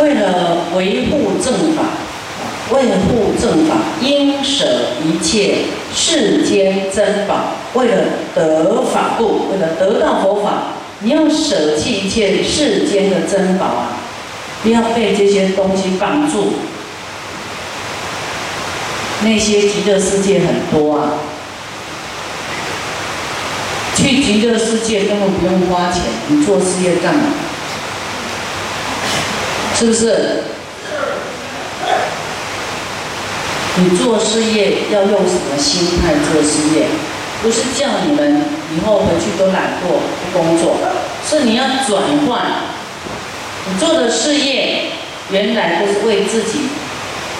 为了维护正法，维护正法，应舍一切世间珍宝。为了得法故，为了得到佛法，你要舍弃一切世间的珍宝啊！不要被这些东西绑住。那些极乐世界很多啊，去极乐世界根本不用花钱，你做事业干嘛？是不是？你做事业要用什么心态做事业？不是叫你们以后回去都懒惰不工作，是你要转换。你做的事业原来都是为自己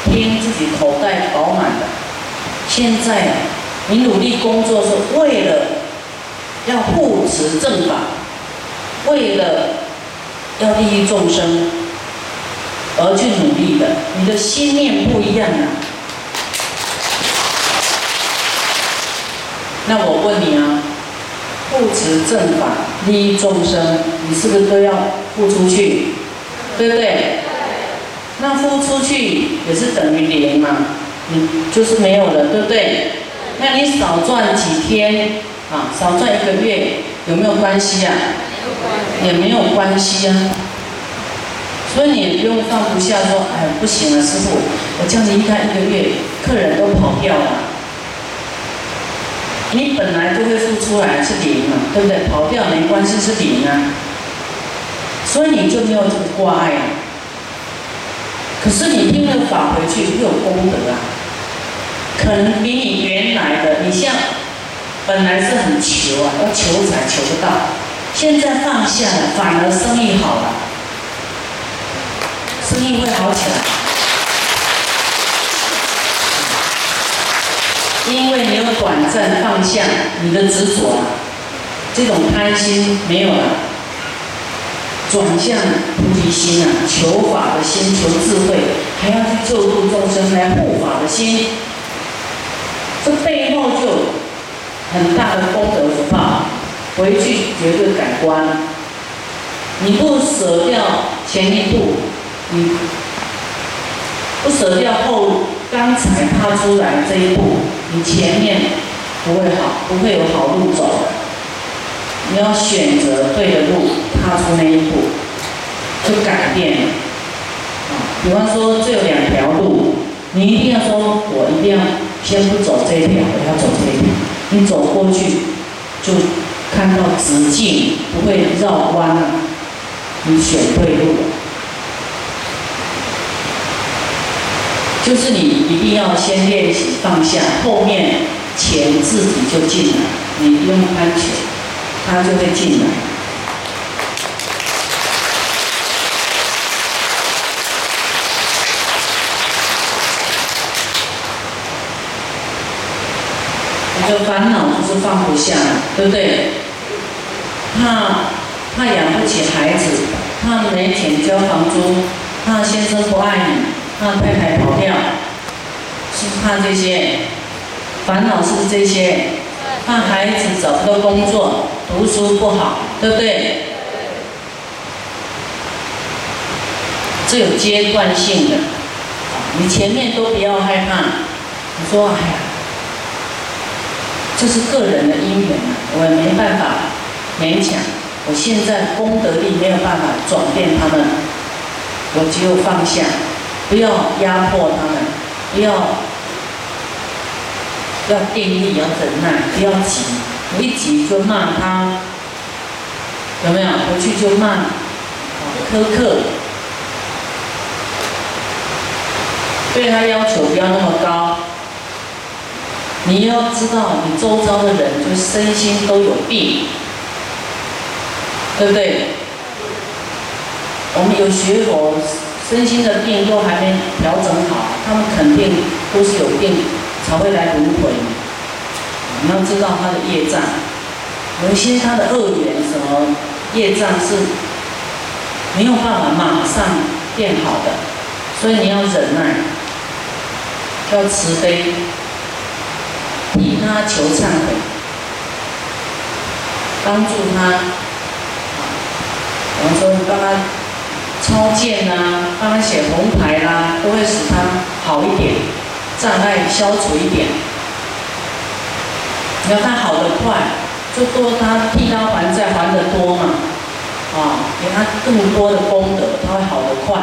拼，自己口袋饱满的。现在你努力工作是为了要护持正法，为了要利益众生。而去努力的，你的心念不一样啊。那我问你啊，护持正法、利益众生，你是不是都要付出去？对不对？那付出去也是等于零嘛，你就是没有了，对不对？那你少赚几天啊，少赚一个月，有没有关系啊？也没有关系啊。所以你不用放不下，说哎不行了，师傅，我叫你一开一个月，客人都跑掉了。你本来就会付出来是零嘛，对不对？跑掉没关系是零啊。所以你就没有这个挂碍啊。可是你听了法回去又有功德啊，可能比你原来的，你像本来是很求啊，要求财求不到，现在放下了，反而生意好了。生意会好起来，因为你有短暂放下你的执着，这种贪心没有了，转向菩提心啊，求法的心，求智慧，还要去救度众生来护法的心，这背后就很大的功德福报，回去绝对改观。你不舍掉前一步。你不舍掉后刚才踏出来这一步，你前面不会好，不会有好路走。你要选择对的路，踏出那一步，就改变了。啊，比方说这有两条路，你一定要说，我一定要先不走这一条，我要走这一条。你走过去，就看到直径，不会绕弯了。你选对路了。就是你一定要先练习放下，后面钱自己就进来，你不用安全，它就会进来。你的烦恼就是放不下，对不对？怕怕养不起孩子，怕没钱交房租，怕先生不爱你。怕太太跑掉，是怕这些烦恼，是这些？怕孩子找不到工作，读书不好，对不对？这有阶段性的，你前面都不要害怕。你说，哎呀，这是个人的因缘啊，我也没办法勉强。我现在功德力没有办法转变他们，我只有放下。不要压迫他们，不要要定力，要忍耐，不要急，一急就骂他，有没有？回去就骂，苛刻，对他要求不要那么高。你要知道，你周遭的人就身心都有病，对不对？我们有学佛。身心的病都还没调整好，他们肯定都是有病才会来轮回。你要知道他的业障，有些他的恶缘什么业障是没有办法马上变好的，所以你要忍耐，要慈悲，替他求忏悔，帮助他。我们说帮他。超荐啊，帮他写红牌啦，都会使他好一点，障碍消除一点。你要他好的快，就多他替他还债还的多嘛，啊，给他更多的功德，他会好的快。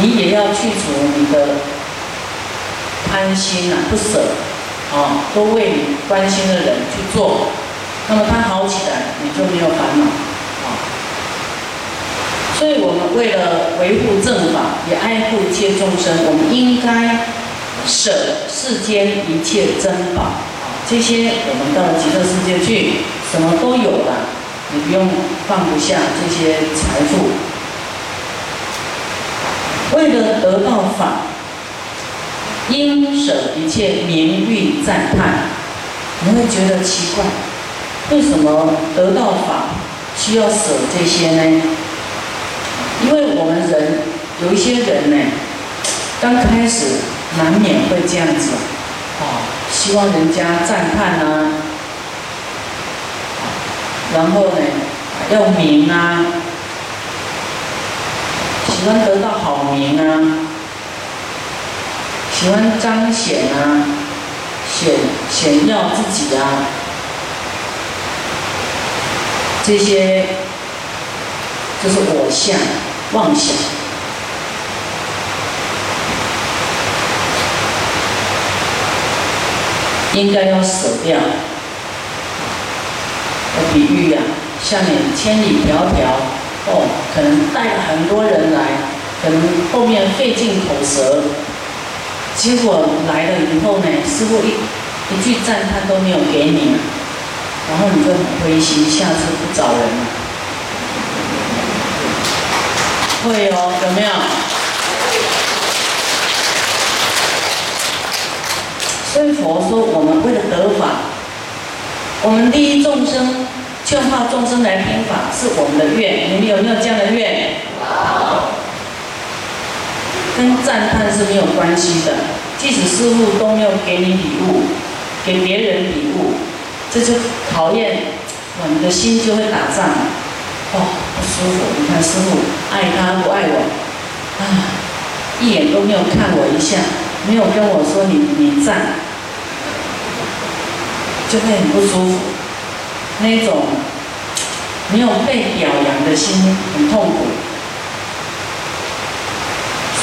你也要去除你的贪心啊，不舍，啊，多为你关心的人去做，那么他好起来，你就没有烦恼，所以我们为了维护正法，也爱护一切众生，我们应该舍世间一切珍宝，这些我们到极乐世界去，什么都有了，你不用放不下这些财富。为了得到法，应舍一切名誉赞叹。你会觉得奇怪，为什么得到法需要舍这些呢？因为我们人有一些人呢，刚开始难免会这样子，啊，希望人家赞叹啊，然后呢，要名啊。喜欢得到好名啊，喜欢彰显啊，显显耀自己啊，这些就是我相妄想，应该要舍掉。我比喻呀，像你千里迢迢。哦，可能带了很多人来，可能后面费尽口舌，结果来了以后呢，师傅一一句赞叹都没有给你，然后你就很灰心，下次不找人了。会哦，有没有？所以佛说，我们为了得法，我们利益众生。劝化众生来听法是我们的愿，你们有没有这样的愿？跟赞叹是没有关系的。即使师傅都没有给你礼物，给别人礼物，这就考验我们的心就会打仗。哦，不舒服。你看师傅爱他不爱我，啊，一眼都没有看我一下，没有跟我说你你赞，就会很不舒服。那种没有被表扬的心很痛苦，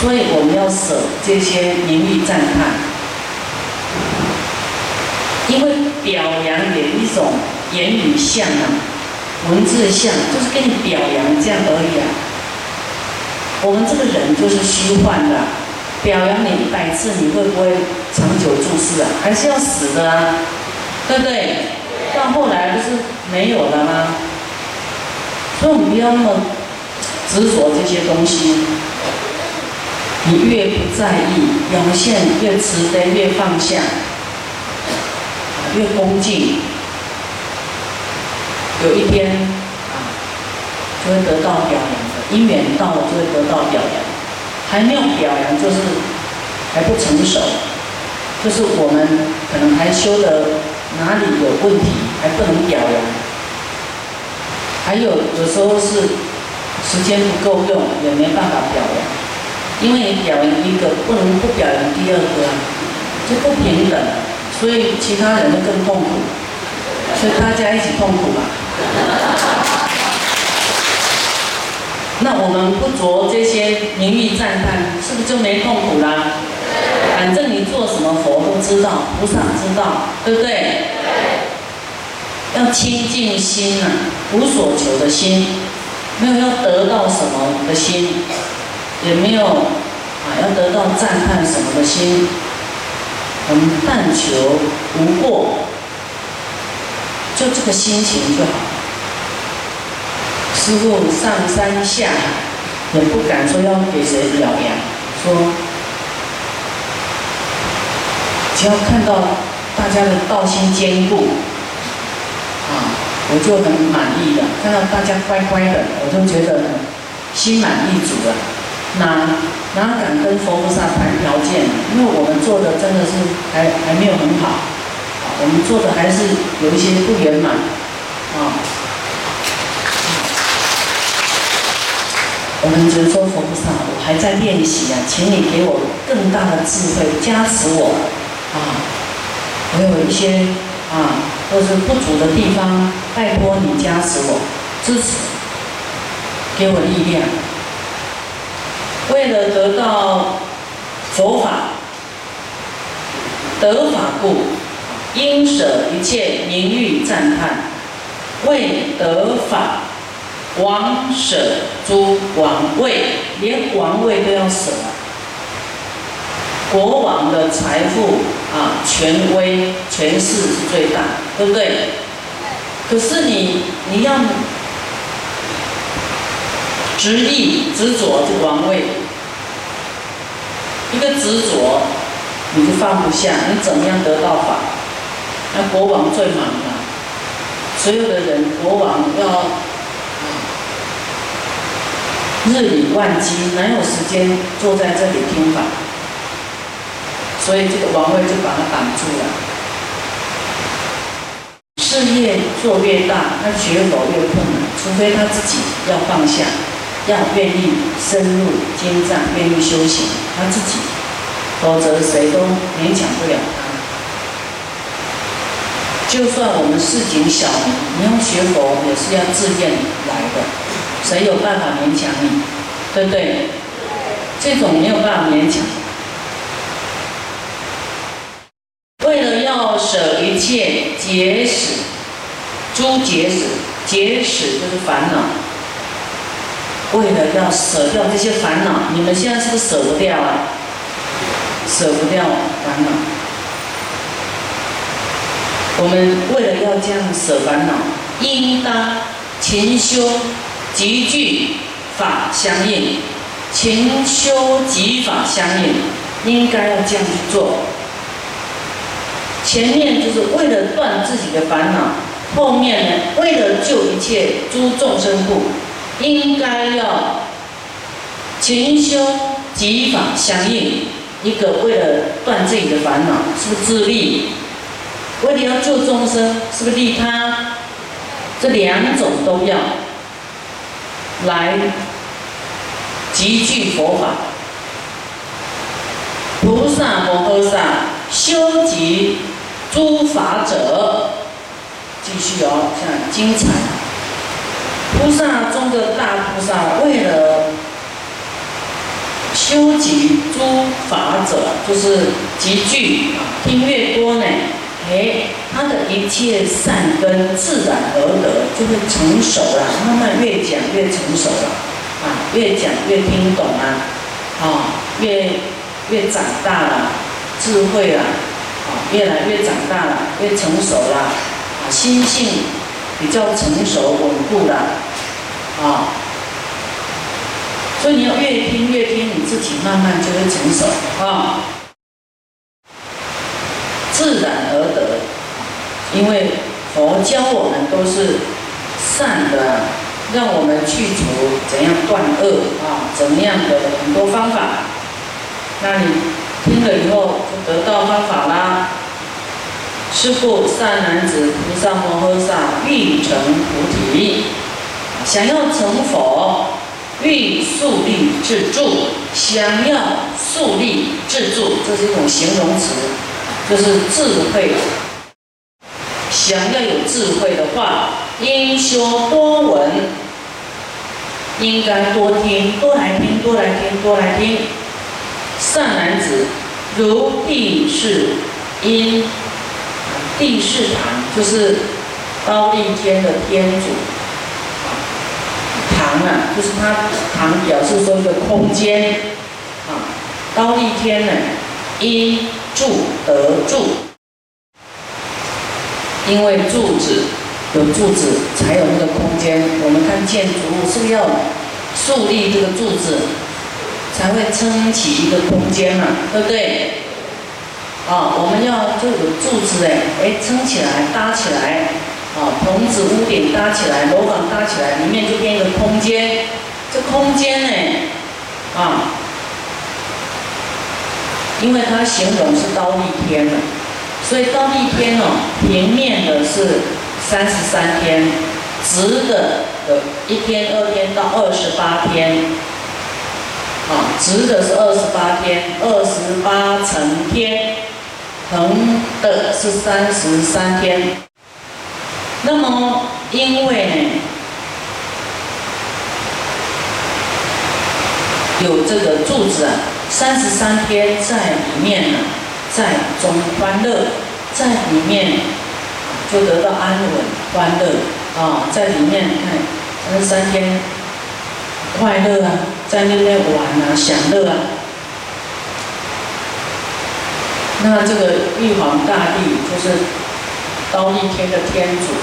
所以我们要舍这些名誉赞叹，因为表扬也一种言语像啊，文字像，就是跟你表扬这样而已啊。我们这个人就是虚幻的，表扬你一百次，你会不会长久注视啊？还是要死的啊，对不对？到后来不是没有了吗？所以我们不要那么执着这些东西。你越不在意，表现越慈悲，越放下，越恭敬，有一天啊，就会得到表扬的。因缘到了，就会得到表扬。还没有表扬，就是还不成熟，就是我们可能还修的。哪里有问题还不能表扬？还有有时候是时间不够用，也没办法表扬，因为表扬一个，不能不表扬第二个，就不平等，所以其他人就更痛苦，所以大家一起痛苦嘛。那我们不着这些名誉赞叹，是不是就没痛苦啦？反正你做什么佛都知道，菩萨知道，对不对？要清净心呐，无所求的心，没有要得到什么的心，也没有啊要得到赞叹什么的心。我们但求无过，就这个心情就好。师傅上山下海，也不敢说要给谁表扬，说。只要看到大家的道心坚固，啊，我就很满意的。看到大家乖乖的，我就觉得心满意足了。哪哪敢跟佛菩萨谈条件？因为我们做的真的是还还没有很好，我们做的还是有一些不圆满，啊。我们只能说佛菩萨，我还在练习啊，请你给我更大的智慧，加持我啊！我有一些啊，或是不足的地方，拜托你加持我，支持，给我力量。为了得到佛法，得法故，应舍一切名誉赞叹，为得法。王舍诸王位，连王位都要舍。国王的财富啊，权威、权势是最大，对不对？可是你，你要执意执着这王位，一个执着，你就放不下。你怎么样得到法？那国王最忙了，所有的人，国王要。日理万机，哪有时间坐在这里听法？所以这个王位就把他挡住了。事业做越大，他学佛越困难，除非他自己要放下，要愿意深入精湛，愿意修行，他自己，否则谁都勉强不了他。就算我们市井小民，你要学佛也是要自愿来的。谁有办法勉强你？对不对？这种没有办法勉强。为了要舍一切结使，诸结使，结使就是烦恼。为了要舍掉这些烦恼，你们现在是不是舍不掉啊？舍不掉烦恼。我们为了要这样舍烦恼，应当勤修。集聚法相应，勤修极法相应，应该要这样去做。前面就是为了断自己的烦恼，后面呢，为了救一切诸众生故，应该要勤修极法相应。一个为了断自己的烦恼，是不是自利？为了要救众生，是不是利他？这两种都要。来集聚佛法，菩萨摩诃萨修集诸法者，继续哦，像精彩。菩萨中的大菩萨，为了修集诸法者，就是集聚听越多呢。哎，他的一切善根自然而得，就会成熟了。慢慢越讲越成熟了，啊，越讲越听懂啊，啊，越越长大了，智慧了，啊，越来越长大了，越成熟了，啊，心性比较成熟稳固了，啊，所以你要越听越听，你自己慢慢就会成熟啊。自然而得，因为教我们都是善的，让我们去除怎样断恶啊，怎么样的很多方法。那你听了以后就得到方法啦。是故善男子菩萨摩诃萨欲成菩提，想要成佛，欲树立自助，想要树立自助，这是一种形容词。就是智慧，想要有智慧的话，应修多闻，应该多听，多来听，多来听，多来听。善男子，如地势因，地势堂就是高丽天的天主，堂啊，就是它堂表示说一个空间，啊，高丽天呢，因。住得住，因为柱子有柱子才有那个空间。我们看建筑物是不是要树立这个柱子，才会撑起一个空间嘛，对不对？啊，我们要就有柱子哎，哎撑起来搭起来，啊棚子屋顶搭起来，楼房搭起来，里面就变一个空间。这空间呢，啊。因为它形容是高立天的，所以到一天哦，平面的是三十三天，直的有一天、二天到二十八天，啊，直的是二十八天，二十八层天，横的是三十三天。那么因为，有这个柱子啊，三十三天在里面呢，在中欢乐，在里面就得到安稳欢乐啊，在里面看三十三天快乐啊。在那边玩啊，享乐啊。那这个玉皇大帝就是刀一天的天主，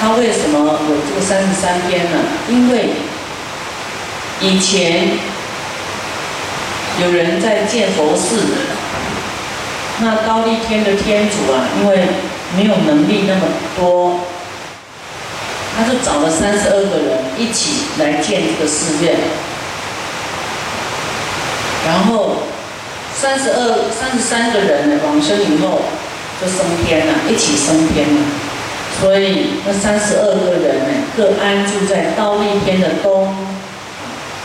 他为什么有这个三十三天呢？因为以前有人在建佛寺，那高丽天的天主啊，因为没有能力那么多。他就找了三十二个人一起来建这个寺院，然后三十二、三十三个人呢往生以后就升天了，一起升天了。所以那三十二个人呢各安住在刀立天的东，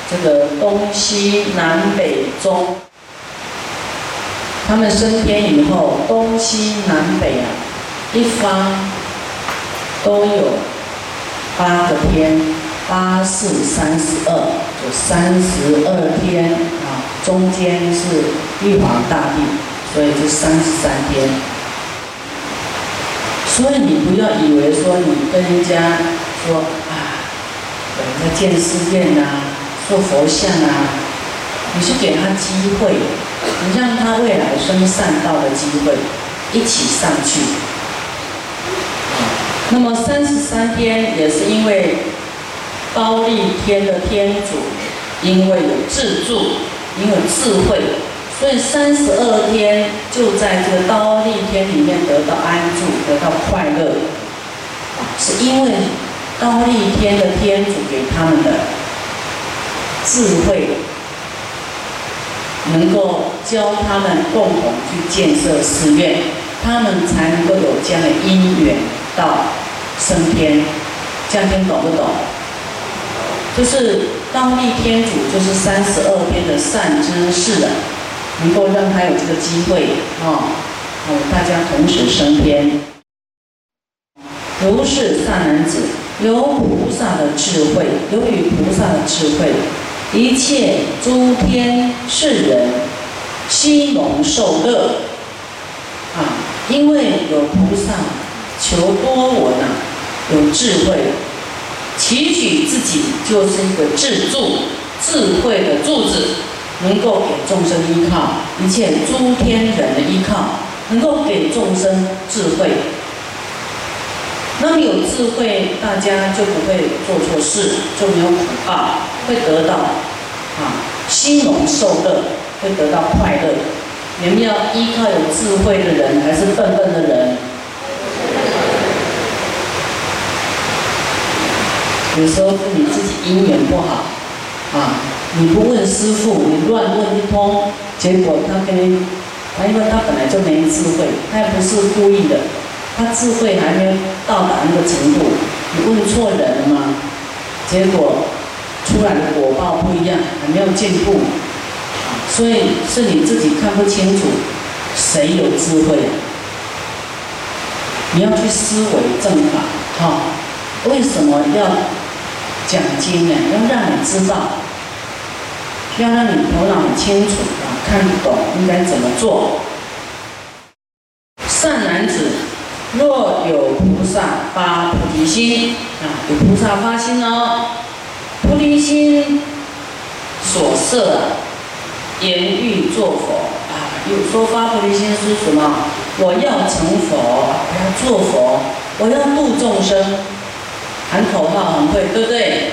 这个东西南北中。他们升天以后，东西南北啊一方都有。八个天，八四三十二，就三十二天啊。中间是玉皇大帝，所以就三十三天。所以你不要以为说你跟人家说啊，有人在建寺院呐，做佛像啊，你是给他机会，你让他未来生善道的机会，一起上去。那么三十三天也是因为高丽天的天主，因为有自助，因为有智慧，所以三十二天就在这个高丽天里面得到安住，得到快乐。是因为高丽天的天主给他们的智慧，能够教他们共同去建设寺院，他们才能够有这样的因缘到。升天，这样听懂不懂？就是当地天主就是三十二天的善知识啊，能够让他有这个机会啊，哦，大家同时升天。如是善男子，有菩萨的智慧，由于菩萨的智慧，一切诸天世人悉蒙受乐啊，因为有菩萨求多闻啊。有智慧，祈许自己就是一个智助，智慧的柱子，能够给众生依靠，一切诸天人的依靠，能够给众生智慧。那么有智慧，大家就不会做错事，就没有苦报，会得到啊心龙受乐，会得到快乐。你们要依靠有智慧的人，还是笨笨的人？有时候是你自己姻缘不好，啊，你不问师傅，你乱问一通，结果他跟你，他因为他本来就没智慧，他也不是故意的，他智慧还没有到达那个程度，你问错人了嘛，结果出来的果报不一样，还没有进步，所以是你自己看不清楚谁有智慧，你要去思维正法，哈，为什么要？讲经呢，要让你知道，要让你头脑很清楚啊，看懂应该怎么做。善男子，若有菩萨发菩提心啊，有菩萨发心哦，菩提心所摄，言欲作佛啊，有说发菩提心是什么？我要成佛，我要做佛，我要度众生。喊口号很会，对不对？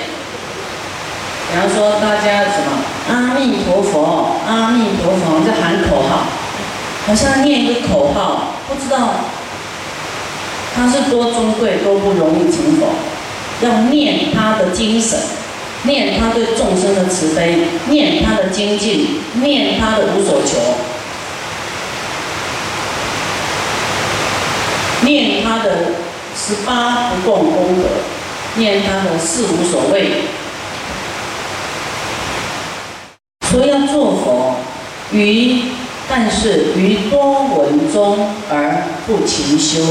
比方说，大家什么阿弥陀佛，阿弥陀佛，在喊口号，好像念一个口号，不知道他是多尊贵，多不容易成佛。要念他的精神，念他对众生的慈悲，念他的精进，念他的无所求，念他的十八不共功德。念他的四无所谓，说要做佛，于但是于多闻中而不勤修，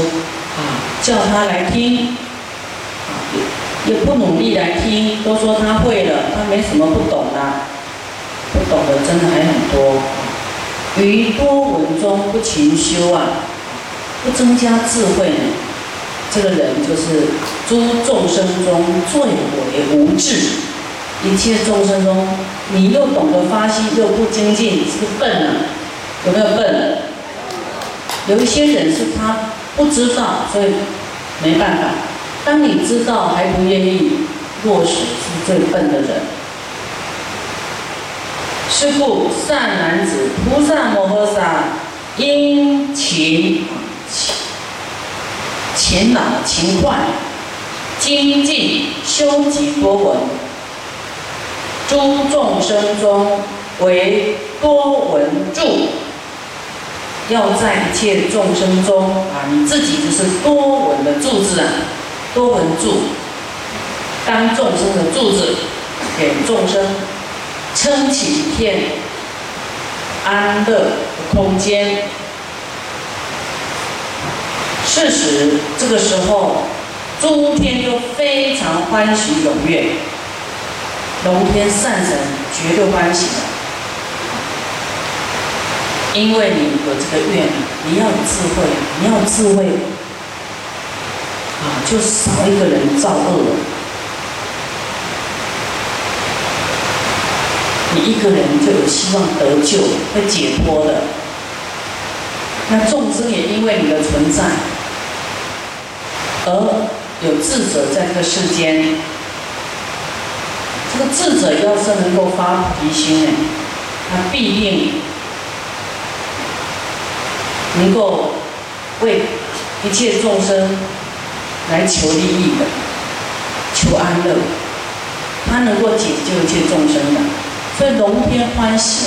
啊，叫他来听，啊，也不努力来听，都说他会了，他没什么不懂的，不懂的真的还很多。于多闻中不勤修啊，不增加智慧呢，这个人就是诸众生中最为无智。一切众生中，你又懂得发心，又不精进，是不是笨了？有没有笨？有一些人是他不知道，所以没办法。当你知道还不愿意落实，是最笨的人。是故善男子菩萨摩诃萨殷勤勤劳勤快精进修集多闻。诸众生中为多闻住，要在一切众生中啊，你自己就是多闻的柱子啊，多闻柱，当众生的柱子，给众生撑起一片安乐的空间。事实这个时候，诸天都非常欢喜踊跃。龙天善神绝对欢喜的，因为你有这个愿，你要有智慧，你要智慧，啊，就少一个人造恶。你一个人就有希望得救，会解脱的。那众生也因为你的存在，而有智者在这个世间。这个智者要是能够发菩提心呢，他必定能够为一切众生来求利益的，求安乐，他能够解救一切众生的，所以龙天欢喜。